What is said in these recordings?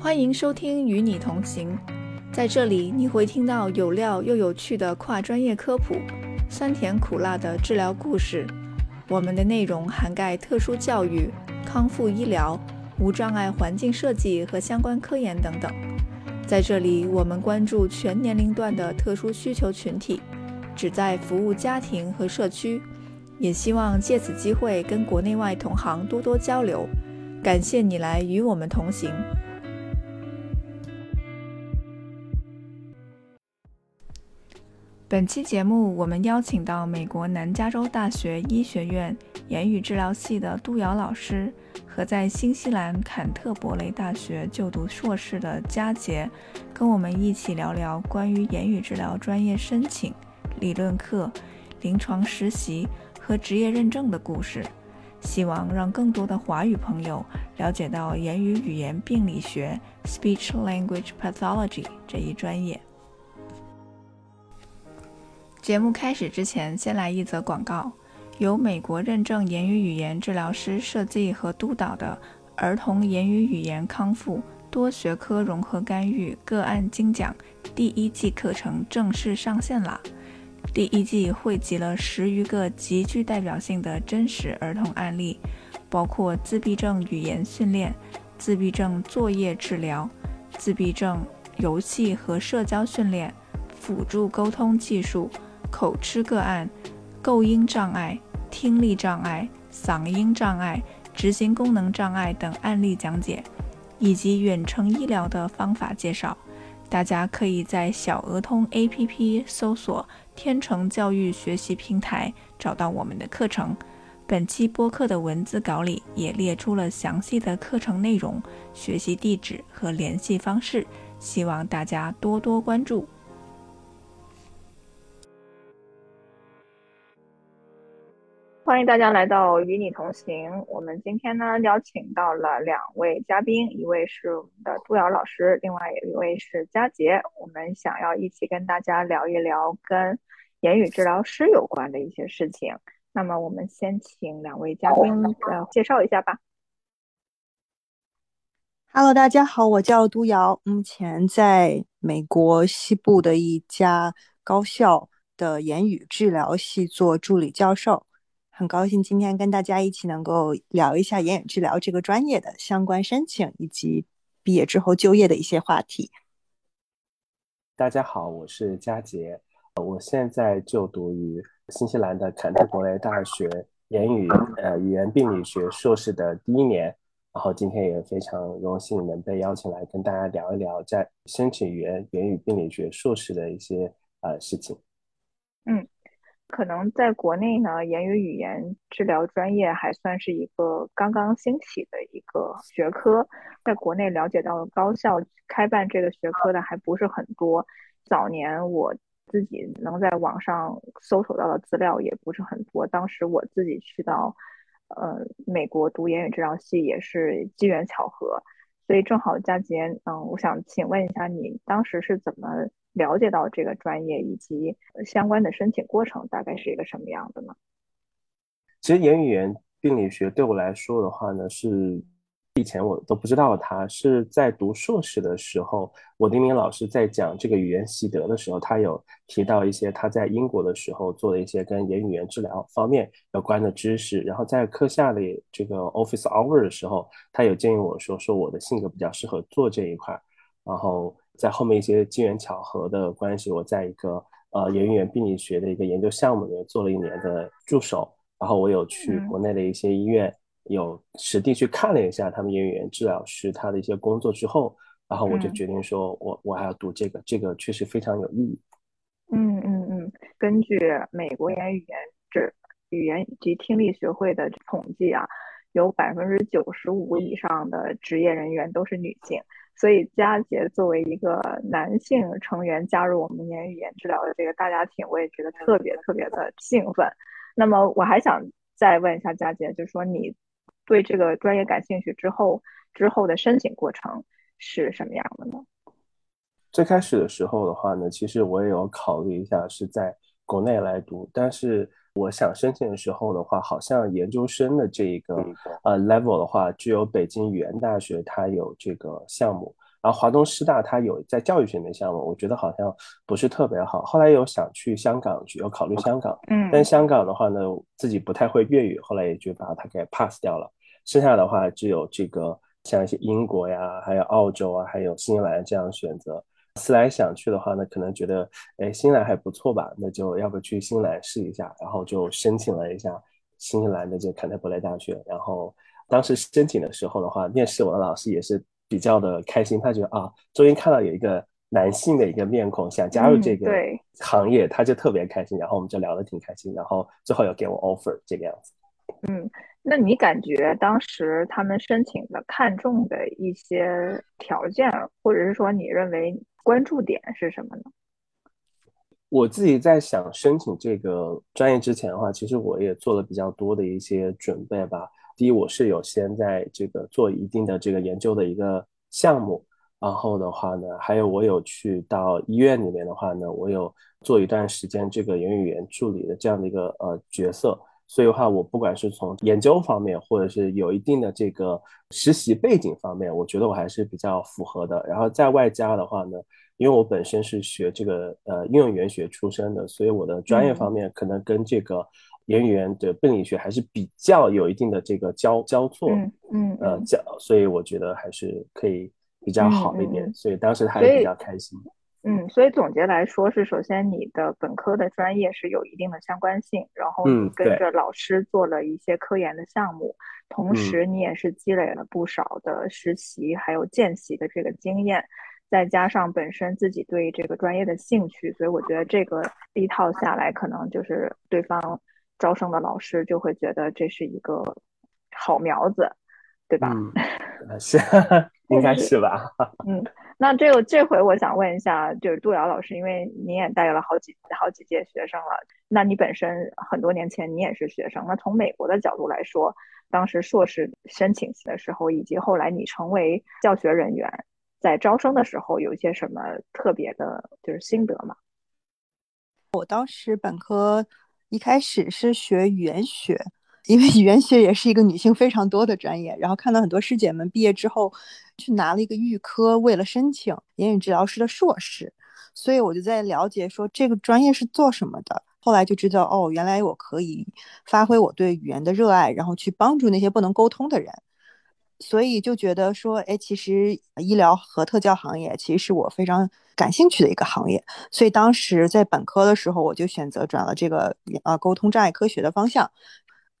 欢迎收听《与你同行》，在这里你会听到有料又有趣的跨专业科普，酸甜苦辣的治疗故事。我们的内容涵盖特殊教育、康复医疗、无障碍环境设计和相关科研等等。在这里，我们关注全年龄段的特殊需求群体，旨在服务家庭和社区，也希望借此机会跟国内外同行多多交流。感谢你来与我们同行。本期节目，我们邀请到美国南加州大学医学院言语治疗系的杜瑶老师。和在新西兰坎特伯雷大学就读硕士的佳杰，跟我们一起聊聊关于言语治疗专业申请、理论课、临床实习和职业认证的故事，希望让更多的华语朋友了解到言语语言病理学 （Speech Language Pathology） 这一专业。节目开始之前，先来一则广告。由美国认证言语语言治疗师设计和督导的儿童言语语言康复多学科融合干预个案精讲第一季课程正式上线啦！第一季汇集了十余个极具代表性的真实儿童案例，包括自闭症语言训练、自闭症作业治疗、自闭症游戏和社交训练、辅助沟通技术、口吃个案、构音障碍。听力障碍、嗓音障碍、执行功能障碍等案例讲解，以及远程医疗的方法介绍。大家可以在小鹅通 APP 搜索“天成教育学习平台”找到我们的课程。本期播客的文字稿里也列出了详细的课程内容、学习地址和联系方式，希望大家多多关注。欢迎大家来到与你同行。我们今天呢邀请到了两位嘉宾，一位是我们的杜瑶老师，另外一位是佳杰。我们想要一起跟大家聊一聊跟言语治疗师有关的一些事情。那么我们先请两位嘉宾呃介绍一下吧。Hello，大家好，我叫杜瑶，目前在美国西部的一家高校的言语治疗系做助理教授。很高兴今天跟大家一起能够聊一下言语治疗这个专业的相关申请以及毕业之后就业的一些话题。大家好，我是佳杰，我现在就读于新西兰的坎特伯雷大学言语呃语言病理学硕士的第一年，然后今天也非常荣幸能被邀请来跟大家聊一聊在申请语言言语病理学硕士的一些呃事情。嗯。可能在国内呢，言语语言治疗专业还算是一个刚刚兴起的一个学科，在国内了解到高校开办这个学科的还不是很多。早年我自己能在网上搜索到的资料也不是很多，当时我自己去到呃美国读言语治疗系也是机缘巧合，所以正好佳杰，嗯，我想请问一下你当时是怎么？了解到这个专业以及相关的申请过程大概是一个什么样的呢？其实言语言病理学对我来说的话呢，是以前我都不知道，它是在读硕士的时候，我的一名老师在讲这个语言习得的时候，他有提到一些他在英国的时候做的一些跟言语言治疗方面有关的知识。然后在课下的这个 office hour 的时候，他有建议我说，说我的性格比较适合做这一块，然后。在后面一些机缘巧合的关系，我在一个呃言语言病理学的一个研究项目里面做了一年的助手，然后我有去国内的一些医院，有实地去看了一下他们言语言治疗师他的一些工作之后，然后我就决定说我我还要读这个，这个确实非常有意义。嗯嗯嗯，根据美国言语言治语言及听力学会的统计啊，有百分之九十五以上的职业人员都是女性。所以佳杰作为一个男性成员加入我们言语言治疗的这个大家庭，我也觉得特别特别的兴奋。那么我还想再问一下佳杰，就是说你对这个专业感兴趣之后，之后的申请过程是什么样的呢？最开始的时候的话呢，其实我也有考虑一下是在国内来读，但是。我想申请的时候的话，好像研究生的这一个呃 level 的话，只有北京语言大学它有这个项目，然后华东师大它有在教育学的项目，我觉得好像不是特别好。后来有想去香港去，有考虑香港，嗯，但香港的话呢，自己不太会粤语，后来也就把它给 pass 掉了。剩下的话只有这个像一些英国呀，还有澳洲啊，还有新西兰这样选择。思来想去的话呢，可能觉得哎新西兰还不错吧，那就要不去新西兰试一下，然后就申请了一下新西兰的这坎特伯雷大学。然后当时申请的时候的话，面试我的老师也是比较的开心，他觉得啊，终于看到有一个男性的一个面孔想加入这个行业，他就特别开心。然后我们就聊得挺开心，然后最后有给我 offer 这个样子。嗯。那你感觉当时他们申请的看重的一些条件，或者是说你认为关注点是什么呢？我自己在想申请这个专业之前的话，其实我也做了比较多的一些准备吧。第一，我是有先在这个做一定的这个研究的一个项目，然后的话呢，还有我有去到医院里面的话呢，我有做一段时间这个言语语言助理的这样的一个呃角色。所以的话，我不管是从研究方面，或者是有一定的这个实习背景方面，我觉得我还是比较符合的。然后在外加的话呢，因为我本身是学这个呃应用语言学出身的，所以我的专业方面可能跟这个言语言的病理学还是比较有一定的这个交交错，嗯呃交，所以我觉得还是可以比较好一点。所以当时还是比较开心。嗯，所以总结来说是，首先你的本科的专业是有一定的相关性，然后你跟着老师做了一些科研的项目，同时你也是积累了不少的实习还有见习的这个经验，再加上本身自己对这个专业的兴趣，所以我觉得这个一套下来，可能就是对方招生的老师就会觉得这是一个好苗子，对吧？嗯，是，应该是吧？嗯。那这个这回我想问一下，就是杜瑶老师，因为你也带了好几好几届学生了，那你本身很多年前你也是学生，那从美国的角度来说，当时硕士申请的时候，以及后来你成为教学人员，在招生的时候，有一些什么特别的，就是心得吗？我当时本科一开始是学语言学。因为语言学也是一个女性非常多的专业，然后看到很多师姐们毕业之后去拿了一个预科，为了申请言语治疗师的硕士，所以我就在了解说这个专业是做什么的。后来就知道哦，原来我可以发挥我对语言的热爱，然后去帮助那些不能沟通的人，所以就觉得说，哎，其实医疗和特教行业其实是我非常感兴趣的一个行业。所以当时在本科的时候，我就选择转了这个啊沟通障碍科学的方向。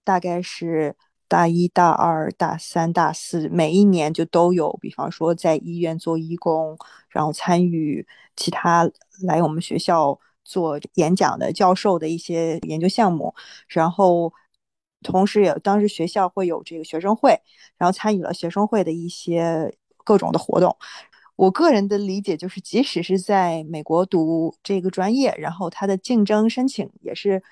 大概是大一、大二、大三、大四，每一年就都有，比方说在医院做义工，然后参与其他来我们学校做演讲的教授的一些研究项目，然后同时也当时学校会有这个学生会，然后参与了学生会的一些各种的活动。我个人的理解就是，即使是在美国读这个专业，然后它的竞争申请也是。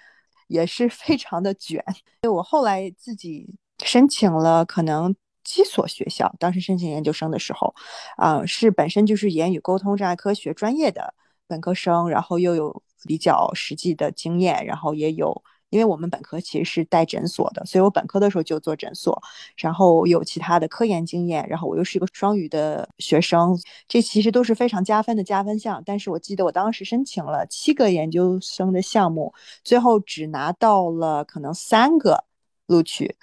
也是非常的卷，所以我后来自己申请了可能几所学校。当时申请研究生的时候，啊，是本身就是言语沟通障碍科学专业的本科生，然后又有比较实际的经验，然后也有。因为我们本科其实是带诊所的，所以我本科的时候就做诊所，然后有其他的科研经验，然后我又是一个双语的学生，这其实都是非常加分的加分项。但是我记得我当时申请了七个研究生的项目，最后只拿到了可能三个录取。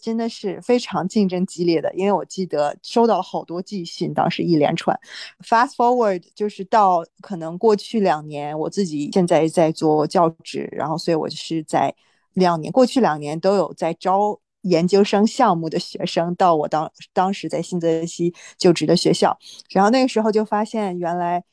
真的是非常竞争激烈的，因为我记得收到了好多寄信，当时一连串。Fast forward 就是到可能过去两年，我自己现在在做教职，然后所以我是在两年过去两年都有在招研究生项目的学生到我当当时在新泽西就职的学校，然后那个时候就发现原来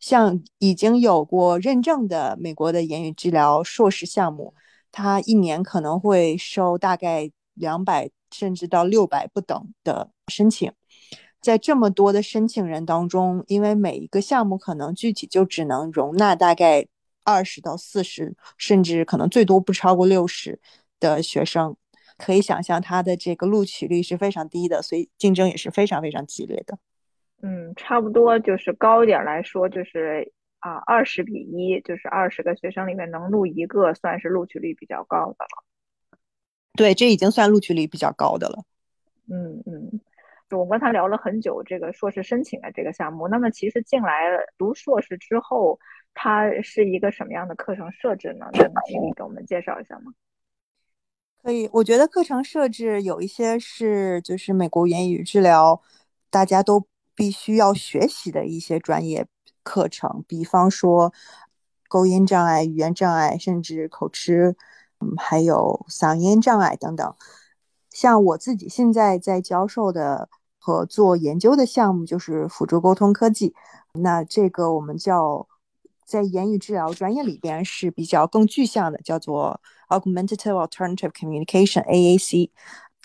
像已经有过认证的美国的言语治疗硕士项目，它一年可能会收大概。两百甚至到六百不等的申请，在这么多的申请人当中，因为每一个项目可能具体就只能容纳大概二十到四十，甚至可能最多不超过六十的学生，可以想象它的这个录取率是非常低的，所以竞争也是非常非常激烈的。嗯，差不多就是高一点来说，就是啊二十比一，就是二十个学生里面能录一个，算是录取率比较高的了。对，这已经算录取率比较高的了。嗯嗯，我跟他聊了很久这个硕士申请的这个项目。那么其实进来读硕士之后，它是一个什么样的课程设置呢？能请你给我们介绍一下吗？可以，我觉得课程设置有一些是就是美国言语治疗大家都必须要学习的一些专业课程，比方说构音障碍、语言障碍，甚至口吃，嗯，还有嗓音障碍等等。像我自己现在在教授的和做研究的项目就是辅助沟通科技，那这个我们叫在言语治疗专业里边是比较更具象的，叫做 Augmentative Alternative Communication（AAC）。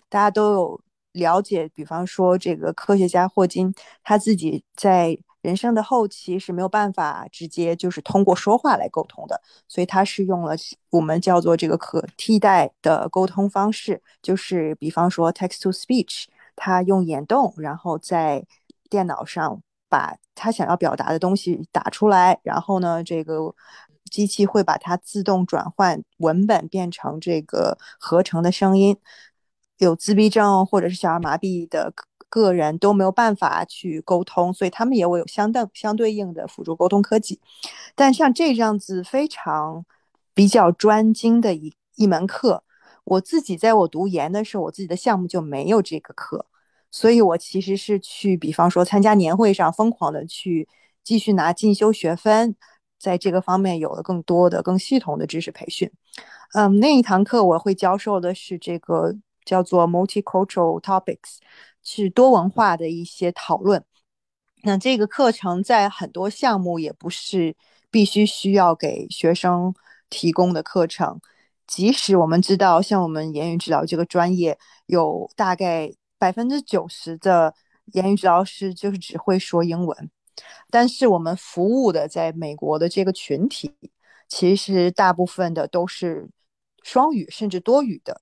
大家都有了解，比方说这个科学家霍金，他自己在。人生的后期是没有办法直接就是通过说话来沟通的，所以他是用了我们叫做这个可替代的沟通方式，就是比方说 text to speech，他用眼动，然后在电脑上把他想要表达的东西打出来，然后呢，这个机器会把它自动转换文本变成这个合成的声音。有自闭症或者是小儿麻痹的。个人都没有办法去沟通，所以他们也会有相当相对应的辅助沟通科技。但像这样子非常比较专精的一一门课，我自己在我读研的时候，我自己的项目就没有这个课，所以我其实是去，比方说参加年会上疯狂的去继续拿进修学分，在这个方面有了更多的、更系统的知识培训。嗯，那一堂课我会教授的是这个叫做 multicultural topics。是多文化的一些讨论。那这个课程在很多项目也不是必须需要给学生提供的课程。即使我们知道，像我们言语治疗这个专业，有大概百分之九十的言语治疗师就是只会说英文，但是我们服务的在美国的这个群体，其实大部分的都是双语甚至多语的。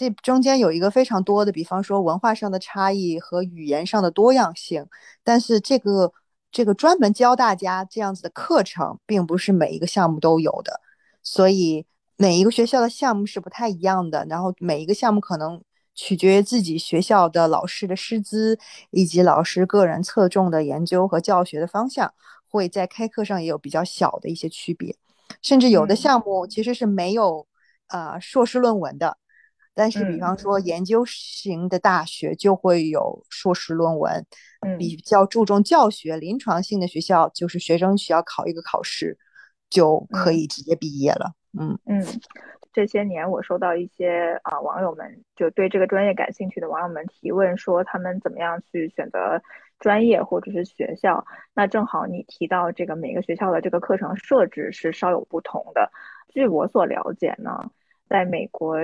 这中间有一个非常多的，比方说文化上的差异和语言上的多样性，但是这个这个专门教大家这样子的课程，并不是每一个项目都有的，所以每一个学校的项目是不太一样的，然后每一个项目可能取决于自己学校的老师的师资以及老师个人侧重的研究和教学的方向，会在开课上也有比较小的一些区别，甚至有的项目其实是没有啊硕士论文的。但是，比方说研究型的大学就会有硕士论文，比较注重教学、临床性的学校，就是学生需要考一个考试就可以直接毕业了。嗯嗯，这些年我收到一些啊网友们就对这个专业感兴趣的网友们提问，说他们怎么样去选择专业或者是学校。那正好你提到这个每个学校的这个课程设置是稍有不同的。据我所了解呢，在美国。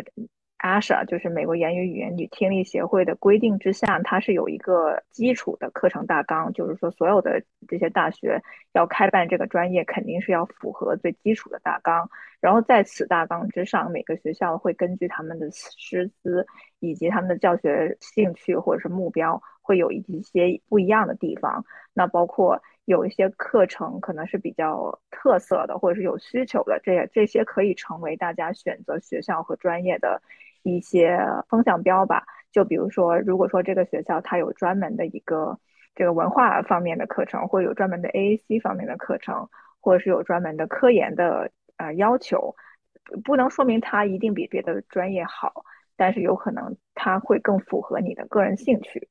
ASHA 就是美国言语语言与听力协会的规定之下，它是有一个基础的课程大纲，就是说所有的这些大学要开办这个专业，肯定是要符合最基础的大纲。然后在此大纲之上，每个学校会根据他们的师资以及他们的教学兴趣或者是目标，会有一些不一样的地方。那包括有一些课程可能是比较特色的，或者是有需求的，这这些可以成为大家选择学校和专业的。一些风向标吧，就比如说，如果说这个学校它有专门的一个这个文化方面的课程，或者有专门的 AAC 方面的课程，或者是有专门的科研的呃要求，不能说明它一定比别的专业好，但是有可能它会更符合你的个人兴趣。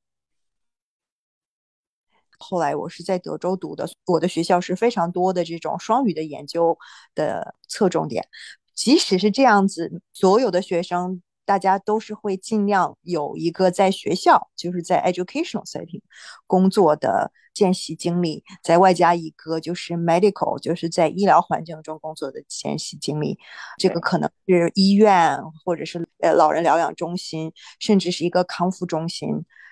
后来我是在德州读的，我的学校是非常多的这种双语的研究的侧重点，即使是这样子，所有的学生。大家都是会尽量有一个在学校，就是在 educational setting 工作的见习经历，再外加一个就是 medical，就是在医疗环境中工作的见习经历。这个可能是医院，或者是呃老人疗养中心，甚至是一个康复中心，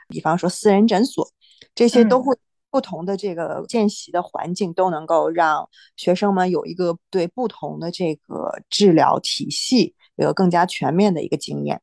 比方说私人诊所，这些都会不同的这个见习的环境，都能够让学生们有一个对不同的这个治疗体系。有更加全面的一个经验。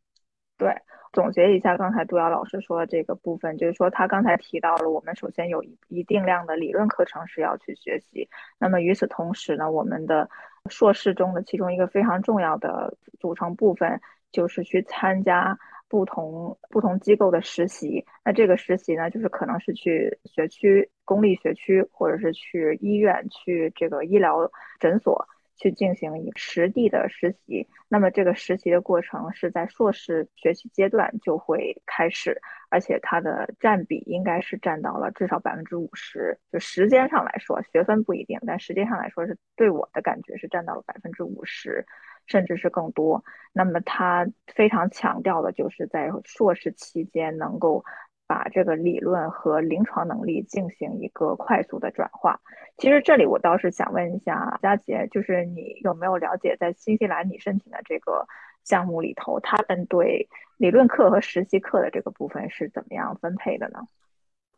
对，总结一下刚才杜瑶老师说的这个部分，就是说他刚才提到了，我们首先有一一定量的理论课程是要去学习。那么与此同时呢，我们的硕士中的其中一个非常重要的组成部分就是去参加不同不同机构的实习。那这个实习呢，就是可能是去学区、公立学区，或者是去医院、去这个医疗诊所。去进行一实地的实习，那么这个实习的过程是在硕士学习阶段就会开始，而且它的占比应该是占到了至少百分之五十。就时间上来说，学分不一定，但时间上来说是对我的感觉是占到了百分之五十，甚至是更多。那么他非常强调的就是在硕士期间能够。把这个理论和临床能力进行一个快速的转化。其实这里我倒是想问一下佳杰，就是你有没有了解，在新西兰你申请的这个项目里头，他们对理论课和实习课的这个部分是怎么样分配的呢？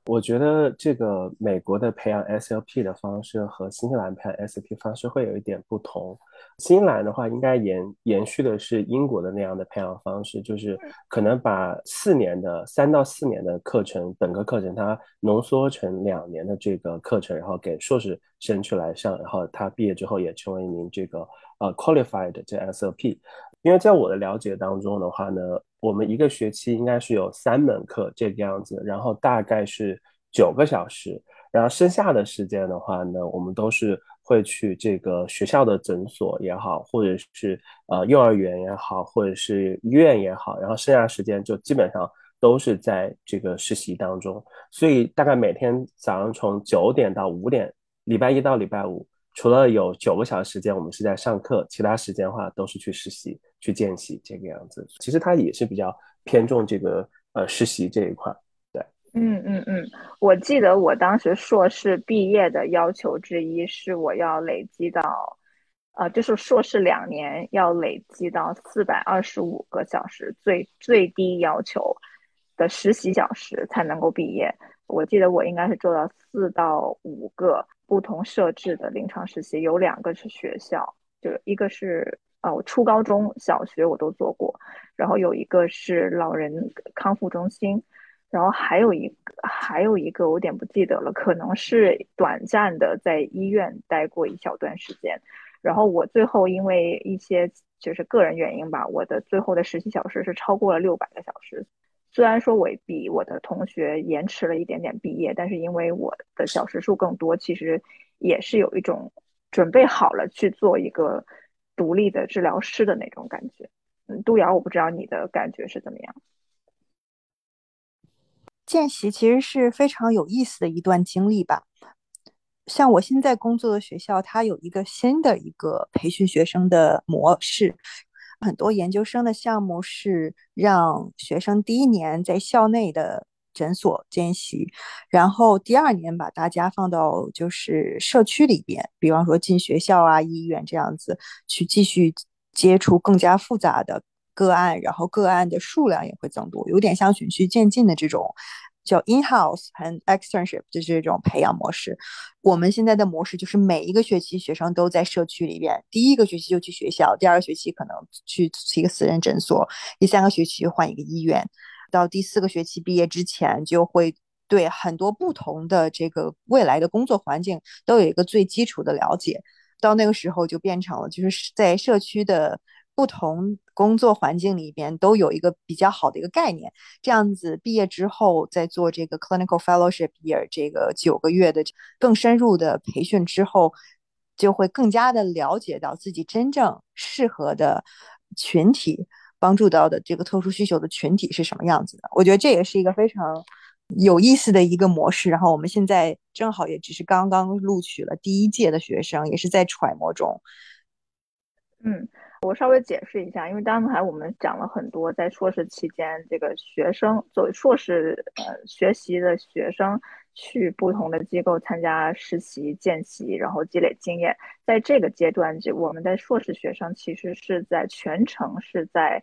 我觉得这个美国的培养 SLP 的方式和新西兰培养 SLP 方式会有一点不同。新西兰的话，应该延延续的是英国的那样的培养方式，就是可能把四年的三到四年的课程，本科课程，它浓缩成两年的这个课程，然后给硕士生去来上，然后他毕业之后也成为一名这个呃 qualified 这 SLP。因为在我的了解当中的话呢。我们一个学期应该是有三门课这个样子，然后大概是九个小时，然后剩下的时间的话呢，我们都是会去这个学校的诊所也好，或者是呃幼儿园也好，或者是医院也好，然后剩下时间就基本上都是在这个实习当中，所以大概每天早上从九点到五点，礼拜一到礼拜五。除了有九个小时时间我们是在上课，其他时间的话都是去实习、去见习这个样子。其实他也是比较偏重这个呃实习这一块。对，嗯嗯嗯，我记得我当时硕士毕业的要求之一是我要累积到，呃，就是硕士两年要累积到四百二十五个小时最最低要求的实习小时才能够毕业。我记得我应该是做到四到五个。不同设置的临床实习有两个是学校，就一个是呃，我初高中小学我都做过，然后有一个是老人康复中心，然后还有一个还有一个我有点不记得了，可能是短暂的在医院待过一小段时间，然后我最后因为一些就是个人原因吧，我的最后的实习小时是超过了六百个小时。虽然说我比我的同学延迟了一点点毕业，但是因为我的小时数更多，其实也是有一种准备好了去做一个独立的治疗师的那种感觉。嗯，杜瑶，我不知道你的感觉是怎么样。见习其实是非常有意思的一段经历吧。像我现在工作的学校，它有一个新的一个培训学生的模式。很多研究生的项目是让学生第一年在校内的诊所见习，然后第二年把大家放到就是社区里边，比方说进学校啊、医院这样子去继续接触更加复杂的个案，然后个案的数量也会增多，有点像循序渐进的这种。叫 in-house 和 externship 就是这种培养模式。我们现在的模式就是每一个学期学生都在社区里边，第一个学期就去学校，第二个学期可能去一个私人诊所，第三个学期换一个医院，到第四个学期毕业之前就会对很多不同的这个未来的工作环境都有一个最基础的了解。到那个时候就变成了就是在社区的。不同工作环境里边都有一个比较好的一个概念，这样子毕业之后再做这个 clinical fellowship year 这个九个月的更深入的培训之后，就会更加的了解到自己真正适合的群体，帮助到的这个特殊需求的群体是什么样子的。我觉得这也是一个非常有意思的一个模式。然后我们现在正好也只是刚刚录取了第一届的学生，也是在揣摩中。嗯。我稍微解释一下，因为刚才我们讲了很多，在硕士期间，这个学生作为硕士呃学习的学生，去不同的机构参加实习、见习，然后积累经验。在这个阶段，就我们的硕士学生其实是在全程是在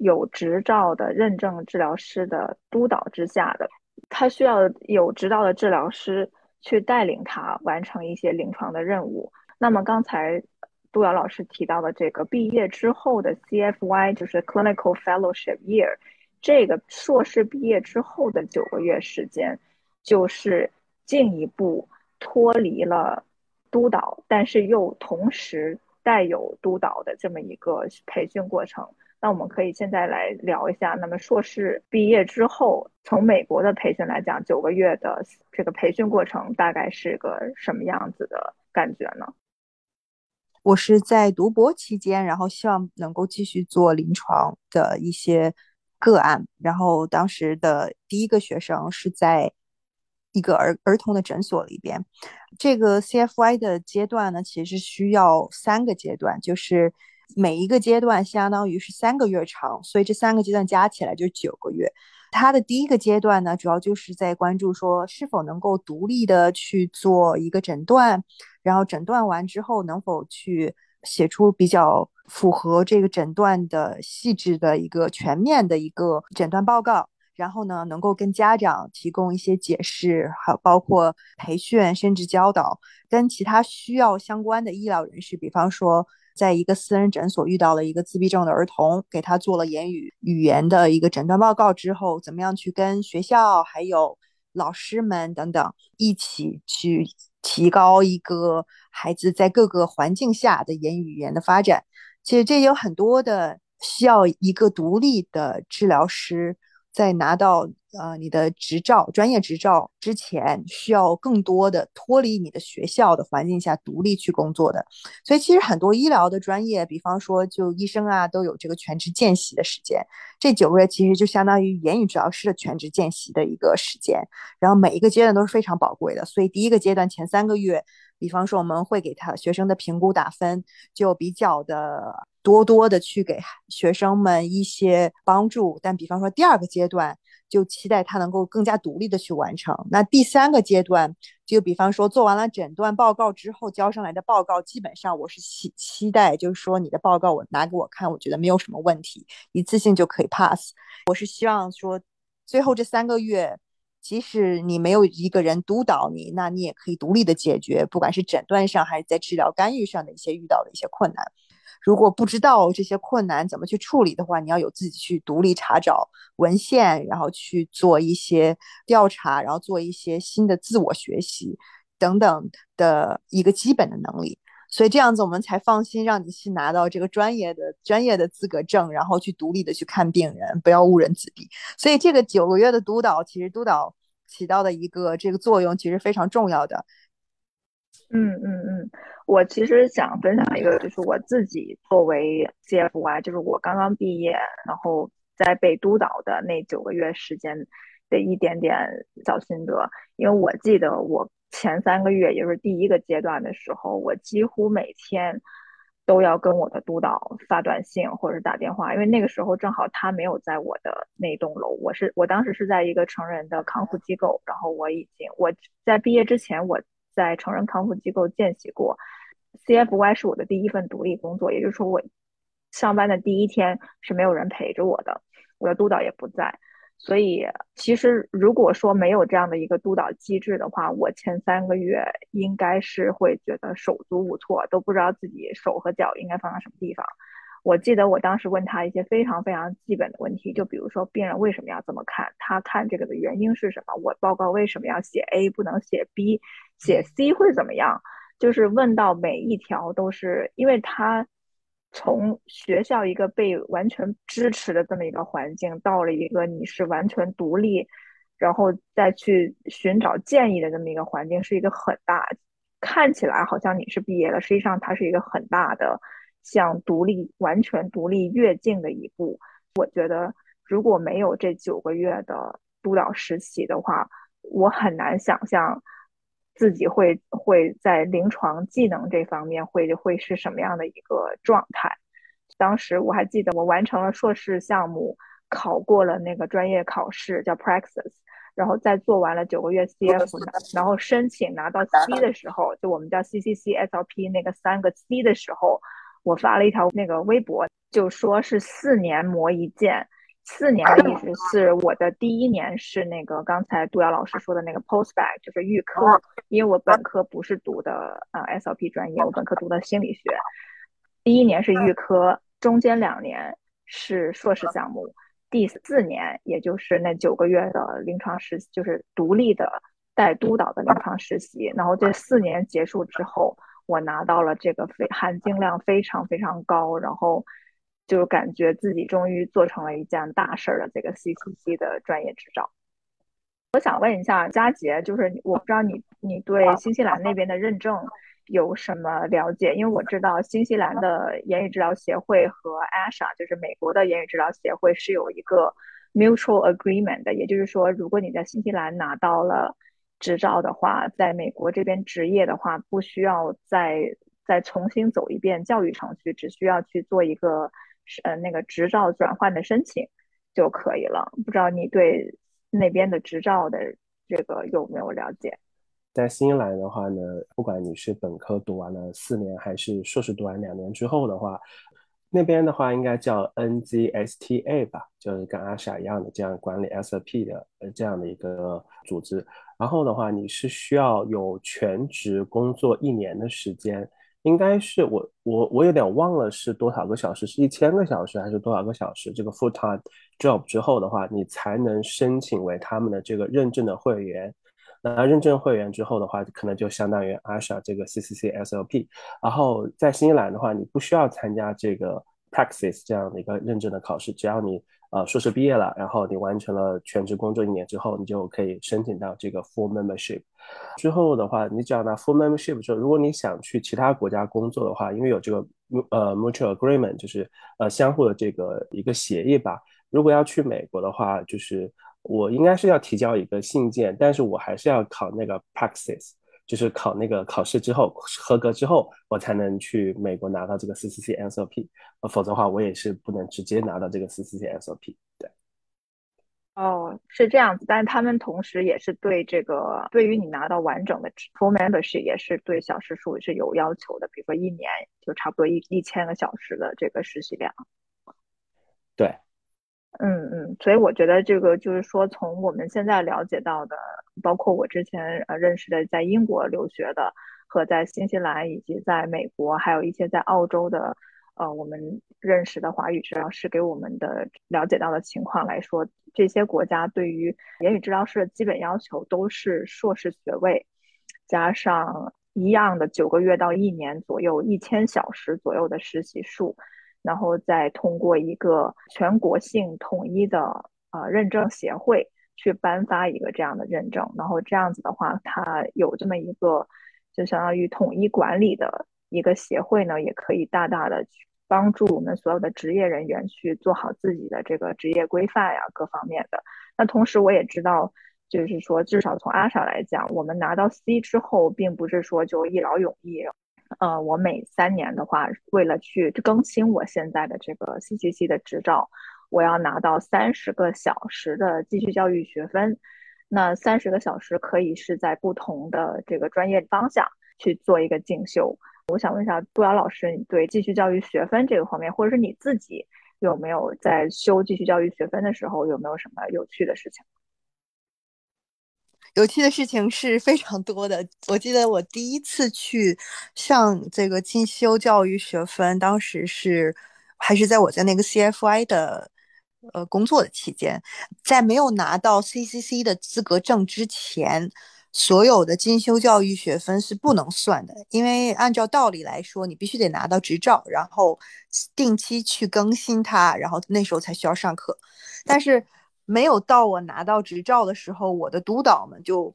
有执照的认证治疗师的督导之下的，他需要有执照的治疗师去带领他完成一些临床的任务。那么刚才。杜瑶老师提到的这个毕业之后的 CFY 就是 Clinical Fellowship Year，这个硕士毕业之后的九个月时间，就是进一步脱离了督导，但是又同时带有督导的这么一个培训过程。那我们可以现在来聊一下，那么硕士毕业之后，从美国的培训来讲，九个月的这个培训过程大概是个什么样子的感觉呢？我是在读博期间，然后希望能够继续做临床的一些个案，然后当时的第一个学生是在一个儿儿童的诊所里边。这个 CFY 的阶段呢，其实需要三个阶段，就是每一个阶段相当于是三个月长，所以这三个阶段加起来就九个月。它的第一个阶段呢，主要就是在关注说是否能够独立的去做一个诊断，然后诊断完之后能否去写出比较符合这个诊断的细致的一个全面的一个诊断报告，然后呢能够跟家长提供一些解释，还有包括培训甚至教导，跟其他需要相关的医疗人士，比方说。在一个私人诊所遇到了一个自闭症的儿童，给他做了言语语言的一个诊断报告之后，怎么样去跟学校还有老师们等等一起去提高一个孩子在各个环境下的言语语言的发展？其实这有很多的需要一个独立的治疗师在拿到。呃，你的执照、专业执照之前需要更多的脱离你的学校的环境下独立去工作的，所以其实很多医疗的专业，比方说就医生啊，都有这个全职见习的时间。这九个月其实就相当于言语治疗师的全职见习的一个时间，然后每一个阶段都是非常宝贵的。所以第一个阶段前三个月，比方说我们会给他学生的评估打分，就比较的多多的去给学生们一些帮助。但比方说第二个阶段。就期待他能够更加独立的去完成。那第三个阶段，就比方说做完了诊断报告之后交上来的报告，基本上我是期期待，就是说你的报告我拿给我看，我觉得没有什么问题，一次性就可以 pass。我是希望说，最后这三个月，即使你没有一个人督导你，那你也可以独立的解决，不管是诊断上还是在治疗干预上的一些遇到的一些困难。如果不知道这些困难怎么去处理的话，你要有自己去独立查找文献，然后去做一些调查，然后做一些新的自我学习等等的一个基本的能力。所以这样子我们才放心让你去拿到这个专业的专业的资格证，然后去独立的去看病人，不要误人子弟。所以这个九个月的督导，其实督导起到的一个这个作用，其实非常重要的。嗯嗯嗯，我其实想分享一个，就是我自己作为 CFY，就是我刚刚毕业，然后在被督导的那九个月时间的一点点小心得。因为我记得我前三个月，也就是第一个阶段的时候，我几乎每天都要跟我的督导发短信或者打电话，因为那个时候正好他没有在我的那栋楼，我是我当时是在一个成人的康复机构，然后我已经我在毕业之前我。在成人康复机构见习过，CFY 是我的第一份独立工作，也就是说我上班的第一天是没有人陪着我的，我的督导也不在，所以其实如果说没有这样的一个督导机制的话，我前三个月应该是会觉得手足无措，都不知道自己手和脚应该放在什么地方。我记得我当时问他一些非常非常基本的问题，就比如说病人为什么要这么看，他看这个的原因是什么，我报告为什么要写 A 不能写 B。写 C 会怎么样？就是问到每一条都是，因为他从学校一个被完全支持的这么一个环境，到了一个你是完全独立，然后再去寻找建议的这么一个环境，是一个很大，看起来好像你是毕业了，实际上它是一个很大的向独立、完全独立跃进的一步。我觉得如果没有这九个月的督导实习的话，我很难想象。自己会会在临床技能这方面会会是什么样的一个状态？当时我还记得，我完成了硕士项目，考过了那个专业考试叫 Praxis，然后再做完了九个月 CF，然后申请拿到 C 的时候，就我们叫 CCC SLP 那个三个 C 的时候，我发了一条那个微博，就说是四年磨一剑。四年的意思是我的第一年是那个刚才杜瑶老师说的那个 postbac，就是预科，因为我本科不是读的啊 SLP 专业，我本科读的心理学。第一年是预科，中间两年是硕士项目，第四年也就是那九个月的临床实习，就是独立的带督导的临床实习。然后这四年结束之后，我拿到了这个非含金量非常非常高，然后。就感觉自己终于做成了一件大事儿的这个 CCC 的专业执照。我想问一下佳杰，就是我不知道你你对新西兰那边的认证有什么了解？因为我知道新西兰的言语治疗协会和 ASHA，就是美国的言语治疗协会是有一个 mutual agreement 的，也就是说，如果你在新西兰拿到了执照的话，在美国这边执业的话，不需要再再重新走一遍教育程序，只需要去做一个呃那个执照转换的申请就可以了。不知道你对？那边的执照的这个有没有了解？在新西兰的话呢，不管你是本科读完了四年，还是硕士读完两年之后的话，那边的话应该叫 NZSTA 吧，就是跟阿傻一样的这样管理 SLP 的呃这样的一个组织。然后的话，你是需要有全职工作一年的时间。应该是我我我有点忘了是多少个小时，是一千个小时还是多少个小时？这个 full time job 之后的话，你才能申请为他们的这个认证的会员。那认证会员之后的话，可能就相当于 ASHA 这个 CCC SLP。然后在新西兰的话，你不需要参加这个 Praxis 这样的一个认证的考试，只要你。呃，硕士毕业了，然后你完成了全职工作一年之后，你就可以申请到这个 full membership。之后的话，你只要拿 full membership 之后，如果你想去其他国家工作的话，因为有这个呃 mutual agreement，就是呃相互的这个一个协议吧。如果要去美国的话，就是我应该是要提交一个信件，但是我还是要考那个 praxis。就是考那个考试之后合格之后，我才能去美国拿到这个 CCC SOP，呃，否则的话我也是不能直接拿到这个 CCC SOP。对，哦，是这样子，但是他们同时也是对这个，对于你拿到完整的 full membership，也是对小时数是有要求的，比如说一年就差不多一一千个小时的这个实习量。对。嗯嗯，所以我觉得这个就是说，从我们现在了解到的，包括我之前呃认识的在英国留学的，和在新西兰以及在美国，还有一些在澳洲的，呃，我们认识的华语治疗师给我们的了解到的情况来说，这些国家对于言语治疗师的基本要求都是硕士学位，加上一样的九个月到一年左右，一千小时左右的实习数。然后再通过一个全国性统一的呃认证协会去颁发一个这样的认证，然后这样子的话，它有这么一个就相当于统一管理的一个协会呢，也可以大大的去帮助我们所有的职业人员去做好自己的这个职业规范呀各方面的。那同时我也知道，就是说至少从阿莎来讲，我们拿到 C 之后，并不是说就一劳永逸。呃，我每三年的话，为了去更新我现在的这个 CCC 的执照，我要拿到三十个小时的继续教育学分。那三十个小时可以是在不同的这个专业方向去做一个进修。我想问一下杜瑶老师，你对继续教育学分这个方面，或者是你自己有没有在修继续教育学分的时候，有没有什么有趣的事情？有趣的事情是非常多的。我记得我第一次去上这个进修教育学分，当时是还是在我在那个 CFI 的呃工作的期间，在没有拿到 CCC 的资格证之前，所有的进修教育学分是不能算的，因为按照道理来说，你必须得拿到执照，然后定期去更新它，然后那时候才需要上课，但是。没有到我拿到执照的时候，我的督导们就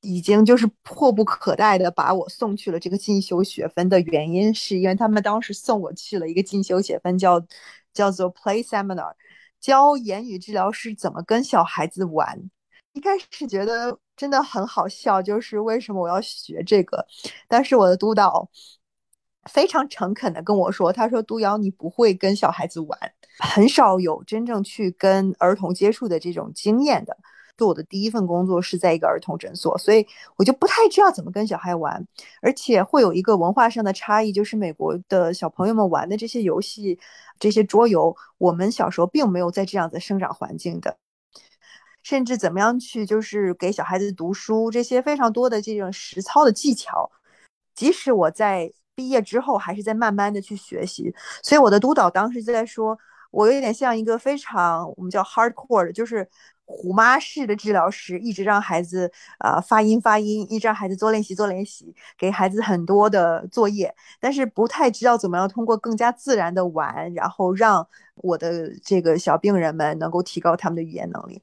已经就是迫不可待的把我送去了这个进修学分的原因，是因为他们当时送我去了一个进修学分，叫叫做 Play Seminar，教言语治疗师怎么跟小孩子玩。一开始觉得真的很好笑，就是为什么我要学这个？但是我的督导。非常诚恳的跟我说：“他说，杜瑶，你不会跟小孩子玩，很少有真正去跟儿童接触的这种经验的。做我的第一份工作是在一个儿童诊所，所以我就不太知道怎么跟小孩玩，而且会有一个文化上的差异，就是美国的小朋友们玩的这些游戏、这些桌游，我们小时候并没有在这样的生长环境的，甚至怎么样去就是给小孩子读书，这些非常多的这种实操的技巧，即使我在。”毕业之后还是在慢慢的去学习，所以我的督导当时就在说，我有点像一个非常我们叫 hardcore 的，就是虎妈式的治疗师，一直让孩子啊发音发音，一直让孩子做练习做练习，给孩子很多的作业，但是不太知道怎么样通过更加自然的玩，然后让我的这个小病人们能够提高他们的语言能力，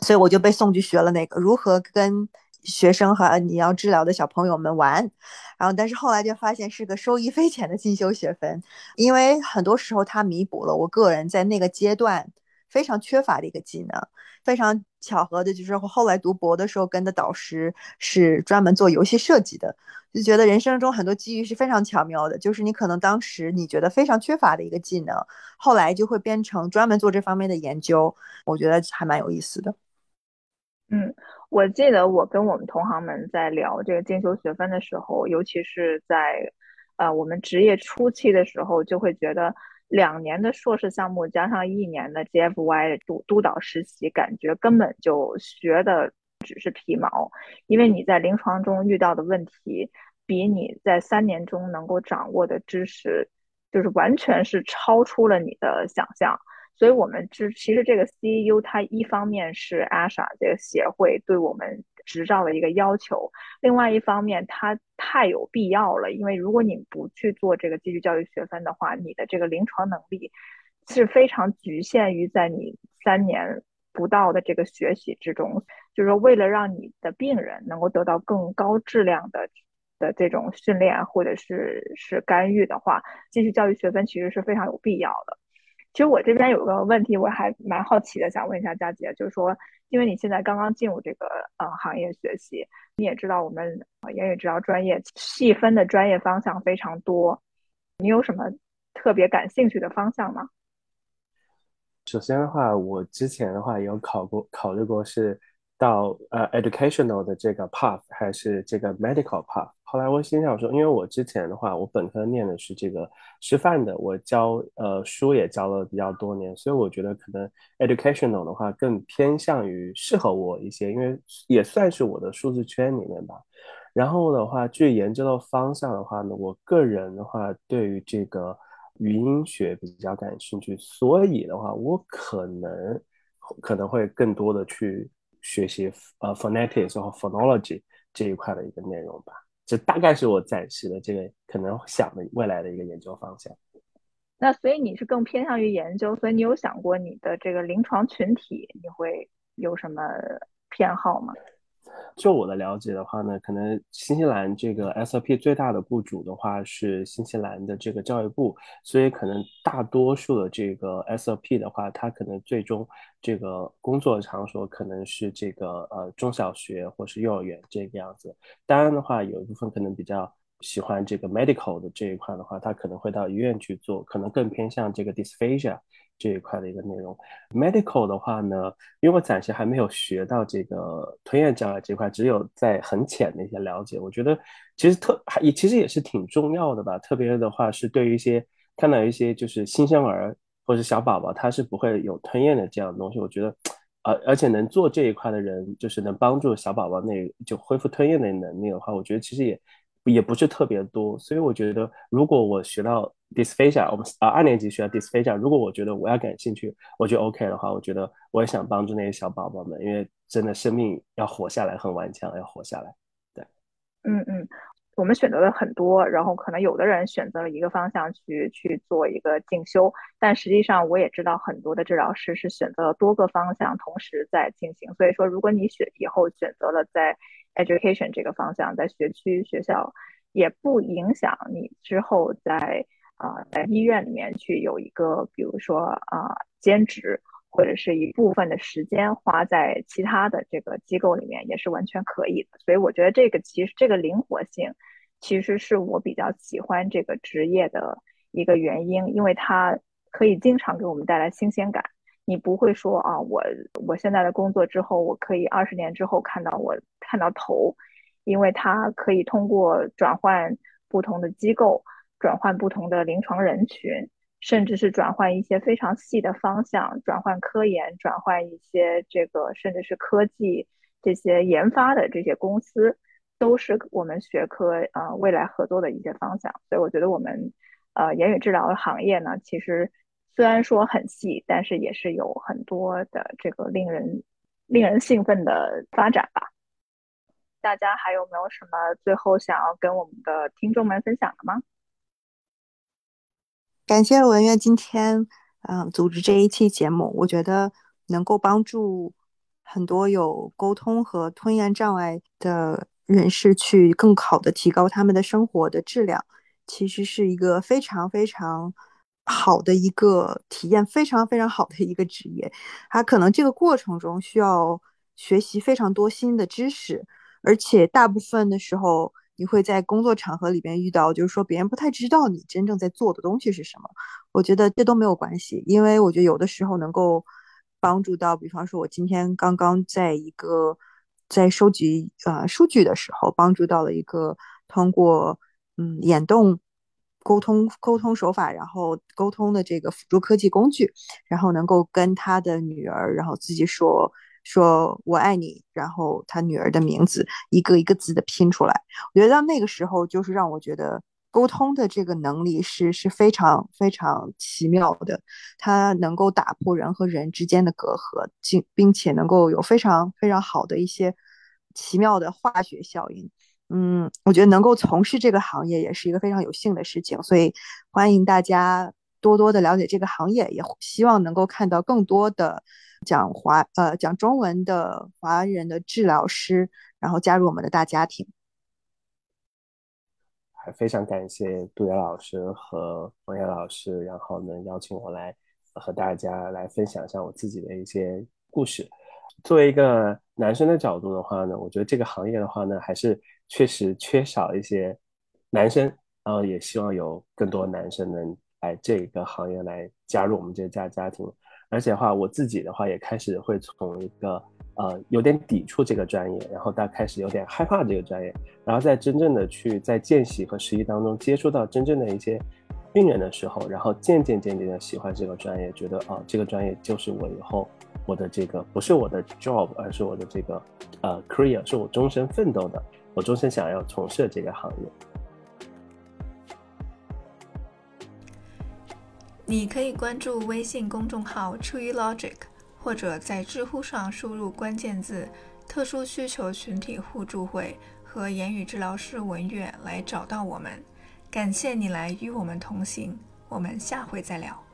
所以我就被送去学了那个如何跟学生和你要治疗的小朋友们玩，然后但是后来就发现是个收益匪浅的进修学分，因为很多时候它弥补了我个人在那个阶段非常缺乏的一个技能。非常巧合的就是后来读博的时候跟的导师是专门做游戏设计的，就觉得人生中很多机遇是非常巧妙的，就是你可能当时你觉得非常缺乏的一个技能，后来就会变成专门做这方面的研究，我觉得还蛮有意思的。嗯，我记得我跟我们同行们在聊这个进修学分的时候，尤其是在呃我们职业初期的时候，就会觉得。两年的硕士项目加上一年的 GFY 督督导实习，感觉根本就学的只是皮毛，因为你在临床中遇到的问题，比你在三年中能够掌握的知识，就是完全是超出了你的想象。所以，我们知其实这个 CEU 它一方面是 ASHA 这个协会对我们。执照的一个要求，另外一方面，它太有必要了，因为如果你不去做这个继续教育学分的话，你的这个临床能力是非常局限于在你三年不到的这个学习之中。就是说，为了让你的病人能够得到更高质量的的这种训练或者是是干预的话，继续教育学分其实是非常有必要的。其实我这边有个问题，我还蛮好奇的，想问一下佳姐，就是说。因为你现在刚刚进入这个呃行业学习，你也知道我们言语治疗专业细分的专业方向非常多，你有什么特别感兴趣的方向吗？首先的话，我之前的话有考过考虑过是到呃 educational 的这个 path 还是这个 medical path。后来我心想说，因为我之前的话，我本科念的是这个师范的，我教呃书也教了比较多年，所以我觉得可能 educational 的话更偏向于适合我一些，因为也算是我的数字圈里面吧。然后的话，至于研究的方向的话呢，我个人的话对于这个语音学比较感兴趣，所以的话，我可能可能会更多的去学习呃 phonetics 和 phonology 这一块的一个内容吧。这大概是我暂时的这个可能想的未来的一个研究方向。那所以你是更偏向于研究，所以你有想过你的这个临床群体你会有什么偏好吗？就我的了解的话呢，可能新西兰这个 SOP 最大的雇主的话是新西兰的这个教育部，所以可能大多数的这个 SOP 的话，它可能最终这个工作场所可能是这个呃中小学或是幼儿园这个样子。当然的话，有一部分可能比较喜欢这个 medical 的这一块的话，他可能会到医院去做，可能更偏向这个 dysphagia。这一块的一个内容，medical 的话呢，因为我暂时还没有学到这个吞咽障碍这块，只有在很浅的一些了解。我觉得其实特还也其实也是挺重要的吧。特别的话是对于一些看到一些就是新生儿或者小宝宝，他是不会有吞咽的这样的东西。我觉得，而，而且能做这一块的人，就是能帮助小宝宝那就恢复吞咽的能力的话，我觉得其实也。也不是特别多，所以我觉得，如果我学到 dysphagia，我们啊二年级学到 dysphagia，如果我觉得我要感兴趣，我就 OK 的话，我觉得我也想帮助那些小宝宝们，因为真的生命要活下来很顽强，要活下来。对，嗯嗯，我们选择了很多，然后可能有的人选择了一个方向去去做一个进修，但实际上我也知道很多的治疗师是选择了多个方向同时在进行，所以说如果你选以后选择了在 education 这个方向在学区学校也不影响你之后在啊在医院里面去有一个比如说啊兼职或者是一部分的时间花在其他的这个机构里面也是完全可以的。所以我觉得这个其实这个灵活性其实是我比较喜欢这个职业的一个原因，因为它可以经常给我们带来新鲜感。你不会说啊，我我现在的工作之后，我可以二十年之后看到我看到头，因为它可以通过转换不同的机构，转换不同的临床人群，甚至是转换一些非常细的方向，转换科研，转换一些这个甚至是科技这些研发的这些公司，都是我们学科呃未来合作的一些方向。所以我觉得我们呃言语治疗行业呢，其实。虽然说很细，但是也是有很多的这个令人令人兴奋的发展吧。大家还有没有什么最后想要跟我们的听众们分享的吗？感谢文月今天嗯组织这一期节目，我觉得能够帮助很多有沟通和吞咽障碍的人士去更好的提高他们的生活的质量，其实是一个非常非常好的一个体验，非常非常好的一个职业。他可能这个过程中需要学习非常多新的知识。而且大部分的时候，你会在工作场合里边遇到，就是说别人不太知道你真正在做的东西是什么。我觉得这都没有关系，因为我觉得有的时候能够帮助到，比方说我今天刚刚在一个在收集呃数据的时候，帮助到了一个通过嗯眼动沟通沟通手法，然后沟通的这个辅助科技工具，然后能够跟他的女儿，然后自己说。说我爱你，然后他女儿的名字一个一个字的拼出来。我觉得到那个时候，就是让我觉得沟通的这个能力是是非常非常奇妙的，它能够打破人和人之间的隔阂，并并且能够有非常非常好的一些奇妙的化学效应。嗯，我觉得能够从事这个行业也是一个非常有幸的事情，所以欢迎大家多多的了解这个行业，也希望能够看到更多的。讲华呃讲中文的华人的治疗师，然后加入我们的大家庭。还非常感谢杜瑶老师和王岩老师，然后能邀请我来和大家来分享一下我自己的一些故事。作为一个男生的角度的话呢，我觉得这个行业的话呢，还是确实缺少一些男生，然后也希望有更多男生能来这个行业来加入我们这家家庭。而且的话，我自己的话也开始会从一个呃有点抵触这个专业，然后到开始有点害怕这个专业，然后在真正的去在见习和实习当中接触到真正的一些病人的时候，然后渐渐渐渐的喜欢这个专业，觉得啊这个专业就是我以后我的这个不是我的 job，而是我的这个呃 career，是我终身奋斗的，我终身想要从事这个行业。你可以关注微信公众号 True Logic，或者在知乎上输入关键字“特殊需求群体互助会”和言语治疗师文月来找到我们。感谢你来与我们同行，我们下回再聊。